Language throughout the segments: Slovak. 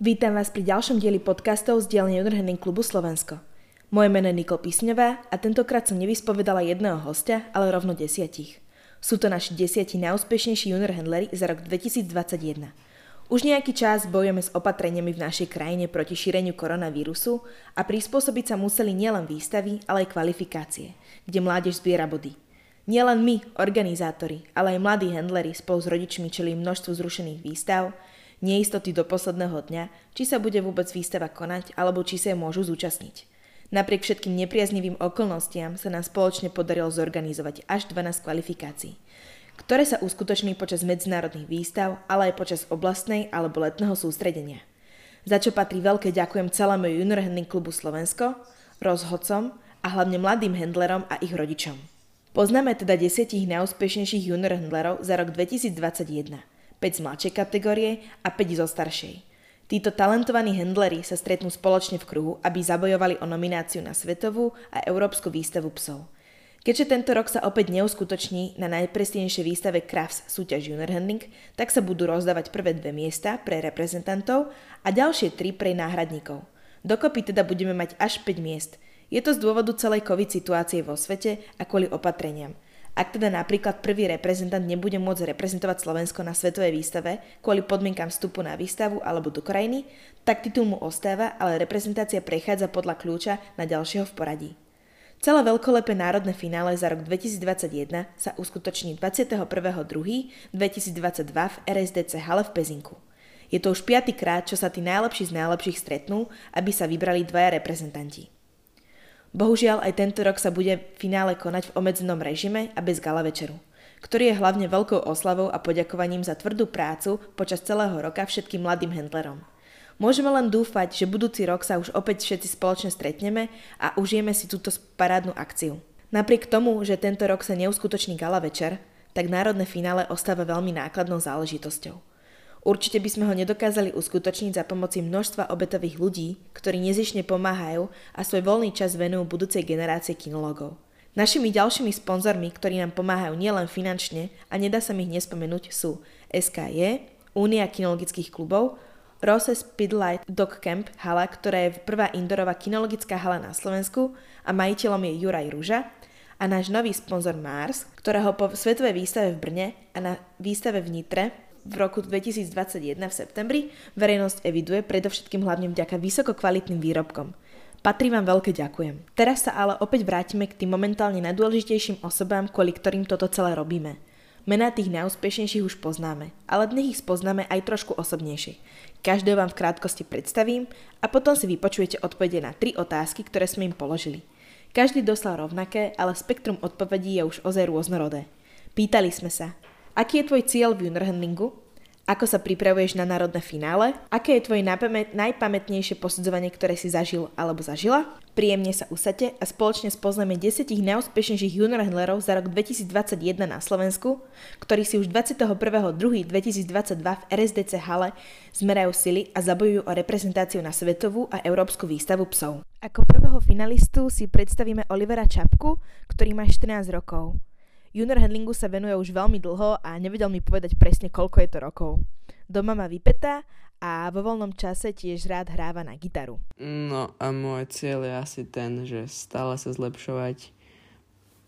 Vítam vás pri ďalšom dieli podcastov z dielne Handling klubu Slovensko. Moje meno je Nikol Písňová a tentokrát som nevyspovedala jedného hostia, ale rovno desiatich. Sú to naši desiatí najúspešnejší junior handleri za rok 2021. Už nejaký čas bojujeme s opatreniami v našej krajine proti šíreniu koronavírusu a prispôsobiť sa museli nielen výstavy, ale aj kvalifikácie, kde mládež zbiera body. Nielen my, organizátori, ale aj mladí handleri spolu s rodičmi čeli množstvu zrušených výstav, neistoty do posledného dňa, či sa bude vôbec výstava konať alebo či sa môžu zúčastniť. Napriek všetkým nepriaznivým okolnostiam sa nám spoločne podarilo zorganizovať až 12 kvalifikácií, ktoré sa uskutoční počas medzinárodných výstav, ale aj počas oblastnej alebo letného sústredenia. Za čo patrí veľké ďakujem celému Junior Handling klubu Slovensko, rozhodcom a hlavne mladým handlerom a ich rodičom. Poznáme teda desiatich najúspešnejších junior handlerov za rok 2021. 5 z mladšej kategórie a 5 zo staršej. Títo talentovaní handleri sa stretnú spoločne v kruhu, aby zabojovali o nomináciu na svetovú a európsku výstavu psov. Keďže tento rok sa opäť neuskutoční na najprestínejšej výstave Crafts súťaž Junior Handling, tak sa budú rozdávať prvé dve miesta pre reprezentantov a ďalšie tri pre náhradníkov. Dokopy teda budeme mať až 5 miest. Je to z dôvodu celej COVID situácie vo svete a kvôli opatreniam – ak teda napríklad prvý reprezentant nebude môcť reprezentovať Slovensko na svetovej výstave kvôli podmienkam vstupu na výstavu alebo do krajiny, tak titul mu ostáva, ale reprezentácia prechádza podľa kľúča na ďalšieho v poradí. Celé veľkolepé národné finále za rok 2021 sa uskutoční 21.2.2022 v RSDC hale v Pezinku. Je to už piatýkrát, čo sa tí najlepší z najlepších stretnú, aby sa vybrali dvaja reprezentanti. Bohužiaľ aj tento rok sa bude finále konať v obmedzenom režime a bez gala večeru, ktorý je hlavne veľkou oslavou a poďakovaním za tvrdú prácu počas celého roka všetkým mladým handlerom. Môžeme len dúfať, že budúci rok sa už opäť všetci spoločne stretneme a užijeme si túto parádnu akciu. Napriek tomu, že tento rok sa neuskutoční gala večer, tak národné finále ostáva veľmi nákladnou záležitosťou. Určite by sme ho nedokázali uskutočniť za pomoci množstva obetových ľudí, ktorí nezišne pomáhajú a svoj voľný čas venujú budúcej generácie kinologov. Našimi ďalšími sponzormi, ktorí nám pomáhajú nielen finančne a nedá sa mi ich nespomenúť, sú SKJ, Únia kinologických klubov, Rose Speedlight Dog Camp hala, ktorá je prvá indoorová kinologická hala na Slovensku a majiteľom je Juraj Ruža a náš nový sponzor Mars, ktorého po svetovej výstave v Brne a na výstave v Nitre v roku 2021 v septembri verejnosť eviduje predovšetkým hlavne vďaka vysoko kvalitným výrobkom. Patrí vám veľké ďakujem. Teraz sa ale opäť vrátime k tým momentálne najdôležitejším osobám, kvôli ktorým toto celé robíme. Mená tých najúspešnejších už poznáme, ale dnes ich spoznáme aj trošku osobnejšie. Každého vám v krátkosti predstavím a potom si vypočujete odpovede na tri otázky, ktoré sme im položili. Každý dostal rovnaké, ale spektrum odpovedí je už ozaj rôznorodé. Pýtali sme sa, Aký je tvoj cieľ v junior handlingu? Ako sa pripravuješ na národné finále? Aké je tvoje najpamätnejšie posudzovanie, ktoré si zažil alebo zažila? Príjemne sa usate a spoločne spoznáme 10 najúspešnejších junior handlerov za rok 2021 na Slovensku, ktorí si už 21.2.2022 v RSDC hale zmerajú sily a zabojujú o reprezentáciu na svetovú a európsku výstavu psov. Ako prvého finalistu si predstavíme Olivera Čapku, ktorý má 14 rokov. Junior handlingu sa venuje už veľmi dlho a nevedel mi povedať presne, koľko je to rokov. Doma má vypetá a vo voľnom čase tiež rád hráva na gitaru. No a môj cieľ je asi ten, že stále sa zlepšovať.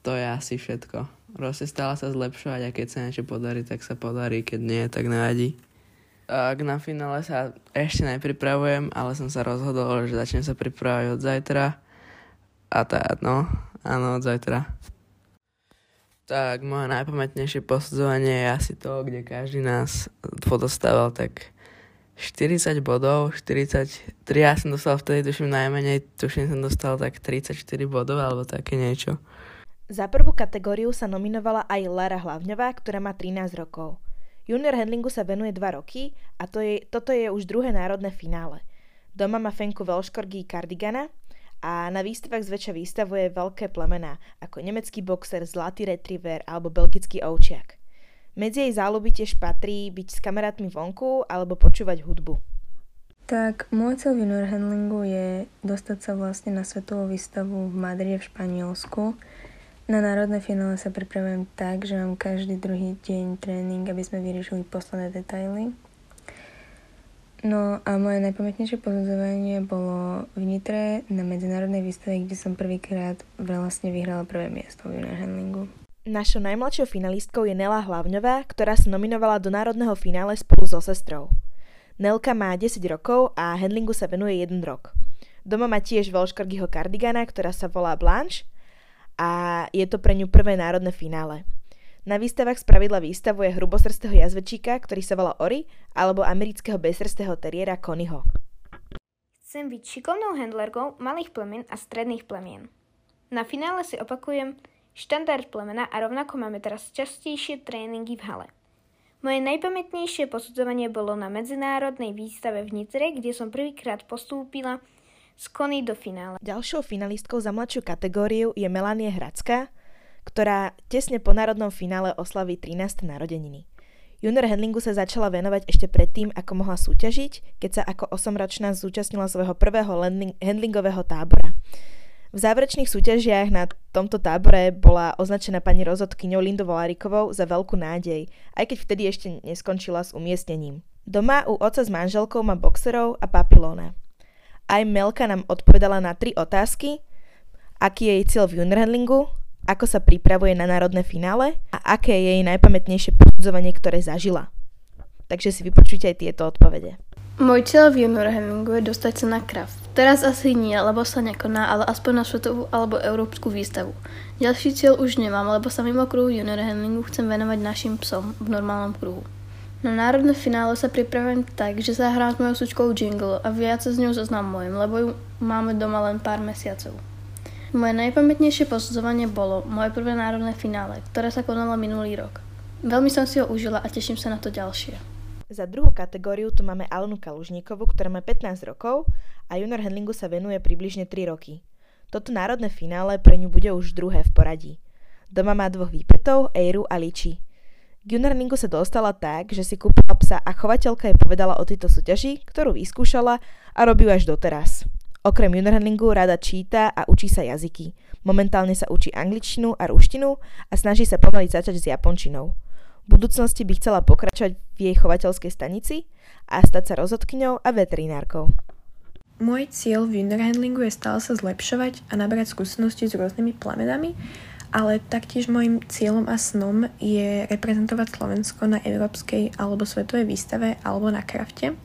To je asi všetko. Proste stále sa zlepšovať a keď sa niečo podarí, tak sa podarí, keď nie, tak nevadí. Ak na finále sa ešte nepripravujem, ale som sa rozhodol, že začnem sa pripravať od zajtra. A tá, no, áno, od zajtra. Tak moje najpamätnejšie posudzovanie je asi to, kde každý nás podostával tak 40 bodov, 43, ja som dostal vtedy, tuším najmenej, tuším som dostal tak 34 bodov alebo také niečo. Za prvú kategóriu sa nominovala aj Lara Hlavňová, ktorá má 13 rokov. Junior handlingu sa venuje 2 roky a to je, toto je už druhé národné finále. Doma má fenku Velškorgy Cardigana a na výstavách zväčša výstavuje veľké plemená, ako nemecký boxer, zlatý retriever alebo belgický ovčiak. Medzi jej záľuby tiež patrí byť s kamarátmi vonku alebo počúvať hudbu. Tak môj cieľ v junior handlingu je dostať sa vlastne na svetovú výstavu v Madride v Španielsku. Na národné finále sa pripravujem tak, že mám každý druhý deň tréning, aby sme vyriešili posledné detaily. No a moje najpamätnejšie pozorovanie bolo v Nitre na medzinárodnej výstave, kde som prvýkrát vlastne vyhrala prvé miesto v handlingu. Našou najmladšou finalistkou je Nela Hlavňová, ktorá sa nominovala do národného finále spolu so sestrou. Nelka má 10 rokov a handlingu sa venuje 1 rok. Doma má tiež Volškorgyho kardigana, ktorá sa volá Blanche a je to pre ňu prvé národné finále. Na výstavách spravidla výstavuje hrubosrstého jazvečíka, ktorý sa volá Ori, alebo amerického bezsrstého teriera Konyho. Chcem byť šikovnou handlerkou malých plemien a stredných plemien. Na finále si opakujem štandard plemena a rovnako máme teraz častejšie tréningy v hale. Moje najpamätnejšie posudzovanie bolo na medzinárodnej výstave v Nitre, kde som prvýkrát postúpila z Kony do finále. Ďalšou finalistkou za mladšiu kategóriu je Melanie Hradská, ktorá tesne po národnom finále oslaví 13. narodeniny. Junior handlingu sa začala venovať ešte predtým, ako mohla súťažiť, keď sa ako 8-ročná zúčastnila svojho prvého handlingového tábora. V záverečných súťažiach na tomto tábore bola označená pani rozhodkyňou Lindou Volárikovou za veľkú nádej, aj keď vtedy ešte neskončila s umiestnením. Doma u oca s manželkou má boxerov a papilóna. Aj Melka nám odpovedala na tri otázky, aký je jej cieľ v junior handlingu, ako sa pripravuje na národné finále a aké je jej najpamätnejšie posudzovanie, ktoré zažila. Takže si vypočujte aj tieto odpovede. Môj cieľ v junior handlingu je dostať sa na kraft. Teraz asi nie, lebo sa nekoná, ale aspoň na svetovú alebo európsku výstavu. Ďalší cieľ už nemám, lebo sa mimo kruhu junior handlingu chcem venovať našim psom v normálnom kruhu. Na národné finále sa pripravujem tak, že sa hrám s mojou sučkou Jingle a viac sa s ňou zoznamujem, lebo ju máme doma len pár mesiacov. Moje najpamätnejšie posudzovanie bolo moje prvé národné finále, ktoré sa konalo minulý rok. Veľmi som si ho užila a teším sa na to ďalšie. Za druhú kategóriu tu máme Alenu Kalužníkovu, ktorá má 15 rokov a junior handlingu sa venuje približne 3 roky. Toto národné finále pre ňu bude už druhé v poradí. Doma má dvoch výpetov, Eiru a Liči. K junior handlingu sa dostala tak, že si kúpila psa a chovateľka jej povedala o tejto súťaži, ktorú vyskúšala a robí až doteraz. Okrem juniorhandlingu rada číta a učí sa jazyky. Momentálne sa učí angličtinu a ruštinu a snaží sa pomaly začať s japončinou. V budúcnosti by chcela pokračovať v jej chovateľskej stanici a stať sa rozhodkyňou a veterinárkou. Môj cieľ v junior handlingu je stále sa zlepšovať a nabrať skúsenosti s rôznymi plamenami, ale taktiež môjim cieľom a snom je reprezentovať Slovensko na európskej alebo svetovej výstave alebo na krafte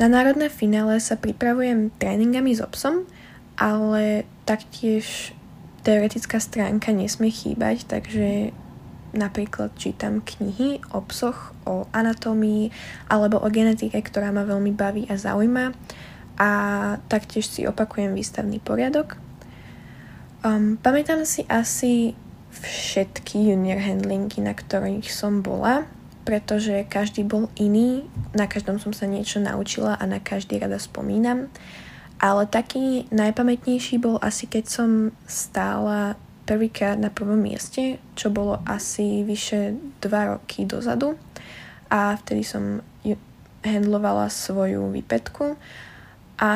na národné finále sa pripravujem tréningami s obsom, ale taktiež teoretická stránka nesmie chýbať, takže napríklad čítam knihy o psoch, o anatómii alebo o genetike, ktorá ma veľmi baví a zaujíma a taktiež si opakujem výstavný poriadok. Um, pamätám si asi všetky junior handlingy, na ktorých som bola pretože každý bol iný, na každom som sa niečo naučila a na každý rada spomínam. Ale taký najpamätnejší bol asi keď som stála prvýkrát na prvom mieste, čo bolo asi vyše 2 roky dozadu. A vtedy som handlovala svoju výpetku. A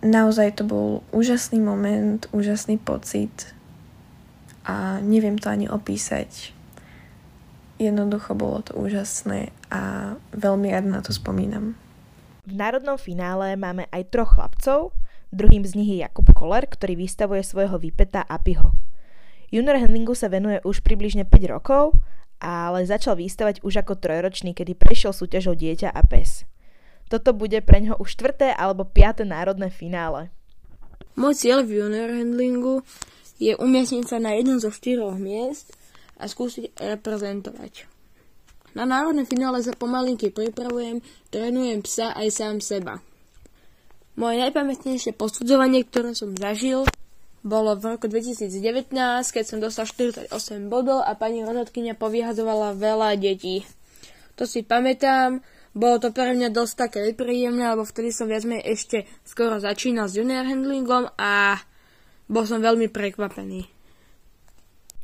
naozaj to bol úžasný moment, úžasný pocit. A neviem to ani opísať Jednoducho bolo to úžasné a veľmi rád na to spomínam. V národnom finále máme aj troch chlapcov, druhým z nich je Jakub Koller, ktorý vystavuje svojho výpeta Apiho. Junior handlingu sa venuje už približne 5 rokov, ale začal vystavať už ako trojročný, kedy prešiel súťažou dieťa a pes. Toto bude pre ňoho už štvrté alebo piaté národné finále. Môj cieľ v junior handlingu je umiestniť sa na jednom zo štyroch miest a skúsiť reprezentovať. Na národné finále sa pomalinky pripravujem, trénujem psa aj sám seba. Moje najpamätnejšie posudzovanie, ktoré som zažil, bolo v roku 2019, keď som dostal 48 bodov a pani rozhodkynia povyhazovala veľa detí. To si pamätám, bolo to pre mňa dosť také nepríjemné, lebo vtedy som viac ešte skoro začínal s junior handlingom a bol som veľmi prekvapený.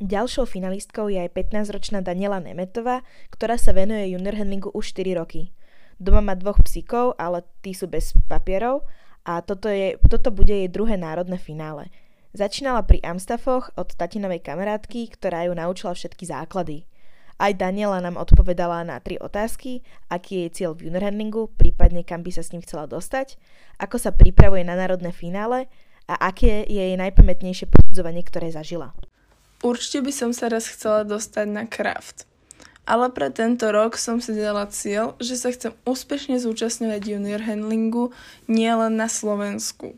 Ďalšou finalistkou je aj 15-ročná Daniela Nemetová, ktorá sa venuje junior handlingu už 4 roky. Doma má dvoch psíkov, ale tí sú bez papierov a toto, je, toto bude jej druhé národné finále. Začínala pri Amstafoch od tatinovej kamarátky, ktorá ju naučila všetky základy. Aj Daniela nám odpovedala na tri otázky, aký je jej cieľ v junior handlingu, prípadne kam by sa s ním chcela dostať, ako sa pripravuje na národné finále a aké je jej najpamätnejšie posudzovanie, ktoré zažila. Určite by som sa raz chcela dostať na kraft. Ale pre tento rok som si dala cieľ, že sa chcem úspešne zúčastňovať junior handlingu nielen na Slovensku.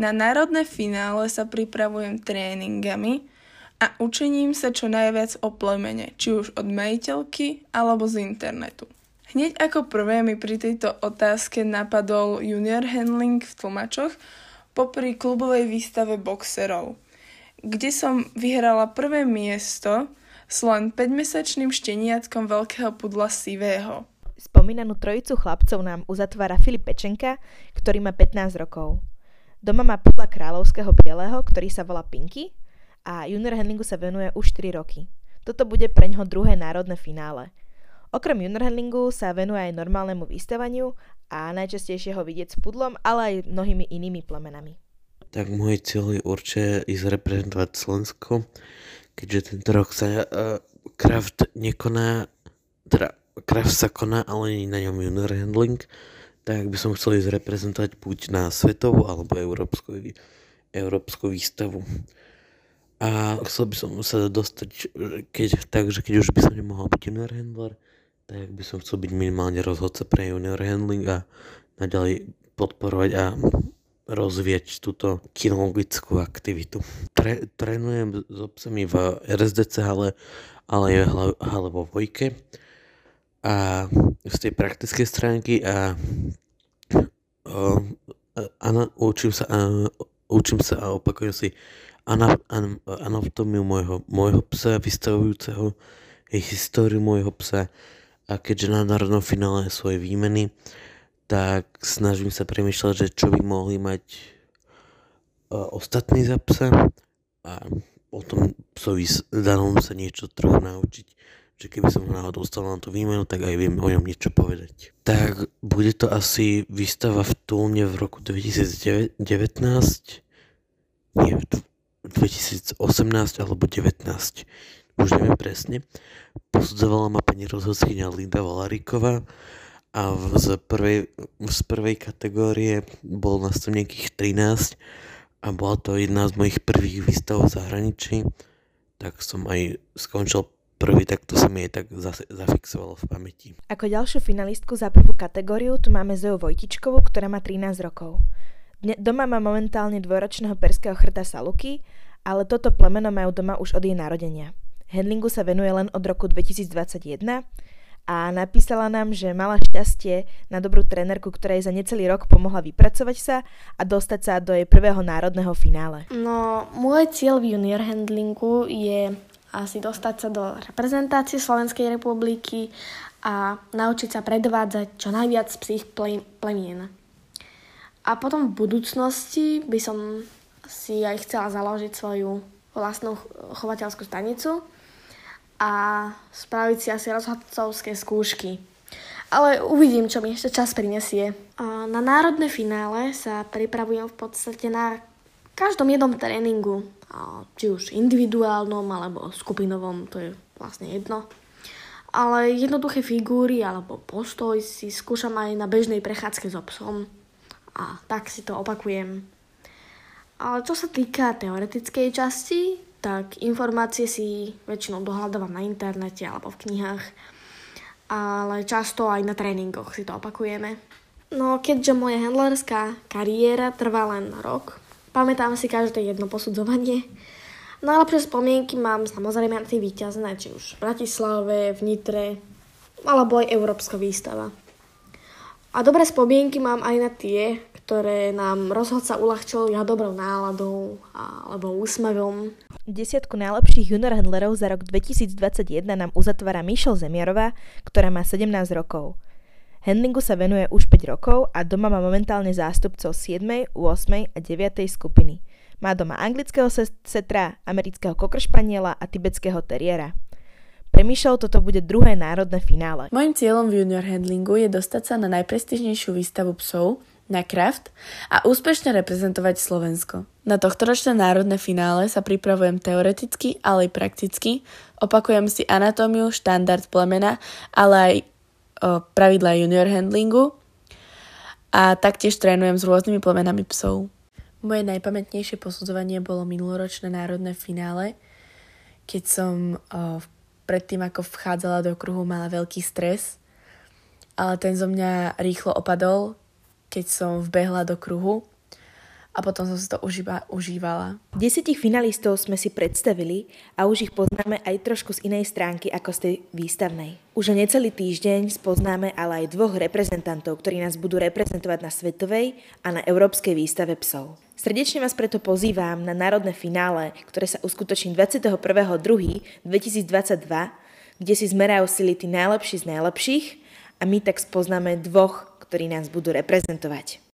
Na národné finále sa pripravujem tréningami a učením sa čo najviac o plemene, či už od majiteľky alebo z internetu. Hneď ako prvé mi pri tejto otázke napadol junior handling v tlmačoch popri klubovej výstave boxerov, kde som vyhrala prvé miesto s len 5-mesačným šteniatkom veľkého pudla sivého. Spomínanú trojicu chlapcov nám uzatvára Filip Pečenka, ktorý má 15 rokov. Doma má pudla kráľovského bieleho, ktorý sa volá Pinky a junior handlingu sa venuje už 4 roky. Toto bude pre ňoho druhé národné finále. Okrem junior handlingu sa venuje aj normálnemu vystavaniu a najčastejšie ho vidieť s pudlom, ale aj mnohými inými plemenami. Tak môj cieľ je určite ísť reprezentovať Slovensko keďže tento rok sa uh, craft nekoná, teda craft sa koná, ale nie na ňom junior handling, tak by som chcel ísť reprezentovať buď na svetovú alebo európsku, európsku výstavu. A chcel by som sa dostať, keď, takže keď už by som nemohol byť junior handler, tak by som chcel byť minimálne rozhodca pre junior handling a naďalej podporovať a rozvieť túto kinologickú aktivitu. Tre, trénujem s obcami v RSDC hale, ale aj hale vo Vojke a z tej praktickej stránky a, a, a učím sa, a, učím sa a opakujem si ana, an, anatomiu môjho, môjho psa vystavujúceho, históriu môjho psa a keďže na národnom finále svoje výmeny, tak snažím sa premyšľať, že čo by mohli mať uh, ostatní za psa a o tom psovi danom sa niečo trochu naučiť. Že keby som náhodou dostal na tú výmenu, tak aj viem o ňom niečo povedať. Tak bude to asi výstava v Tulne v roku 2019, nie, 2018 alebo 19, už neviem presne. Posudzovala ma pani rozhodkynia Linda Valaríková a z prvej, z prvej kategórie bol nás to nejakých 13 a bola to jedna z mojich prvých výstav v zahraničí, tak som aj skončil prvý, tak to sa mi aj tak zase zafixovalo v pamäti. Ako ďalšiu finalistku za prvú kategóriu tu máme Zoju Vojtičkovú, ktorá má 13 rokov. Dne, doma má momentálne dvojročného perského chrta Saluky, ale toto plemeno majú doma už od jej narodenia. Handlingu sa venuje len od roku 2021 a napísala nám, že mala šťastie na dobrú trénerku, ktorá jej za necelý rok pomohla vypracovať sa a dostať sa do jej prvého národného finále. No, môj cieľ v junior handlingu je asi dostať sa do reprezentácie Slovenskej republiky a naučiť sa predvádzať čo najviac psích plemien. A potom v budúcnosti by som si aj chcela založiť svoju vlastnú chovateľskú stanicu, a spraviť si asi rozhodcovské skúšky. Ale uvidím, čo mi ešte čas prinesie. Na národné finále sa pripravujem v podstate na každom jednom tréningu. Či už individuálnom alebo skupinovom, to je vlastne jedno. Ale jednoduché figúry alebo postoj si skúšam aj na bežnej prechádzke so psom. A tak si to opakujem. Ale čo sa týka teoretickej časti, tak informácie si väčšinou dohľadávam na internete alebo v knihách, ale často aj na tréningoch si to opakujeme. No keďže moja handlerská kariéra trvá len rok, pamätám si každé jedno posudzovanie. Najlepšie spomienky mám samozrejme na tie výťazné, či už v Bratislave, v Nitre, alebo aj Európska výstava. A dobré spomienky mám aj na tie, ktoré nám rozhodca uľahčil ja dobrou náladou alebo úsmevom. Desiatku najlepších junior handlerov za rok 2021 nám uzatvára Michelle Zemiarová, ktorá má 17 rokov. Handlingu sa venuje už 5 rokov a doma má momentálne zástupcov 7., 8. a 9. skupiny. Má doma anglického setra, amerického kokršpaniela a tibetského teriera. Pre Michelle toto bude druhé národné finále. Mojím cieľom v junior handlingu je dostať sa na najprestižnejšiu výstavu psov, na kraft a úspešne reprezentovať Slovensko. Na tohtoročné národné finále sa pripravujem teoreticky, ale aj prakticky. Opakujem si anatómiu, štandard plemena, ale aj o, pravidla junior handlingu a taktiež trénujem s rôznymi plemenami psov. Moje najpamätnejšie posudzovanie bolo minuloročné národné finále, keď som o, predtým, ako vchádzala do kruhu, mala veľký stres, ale ten zo mňa rýchlo opadol, keď som vbehla do kruhu a potom som si to užíva, užívala. Desetich finalistov sme si predstavili a už ich poznáme aj trošku z inej stránky ako z tej výstavnej. Už necelý týždeň spoznáme ale aj dvoch reprezentantov, ktorí nás budú reprezentovať na svetovej a na európskej výstave psov. Srdečne vás preto pozývam na národné finále, ktoré sa uskutoční 21.2.2022, kde si zmerajú sily tí najlepší z najlepších a my tak spoznáme dvoch, ktorí nás budú reprezentovať.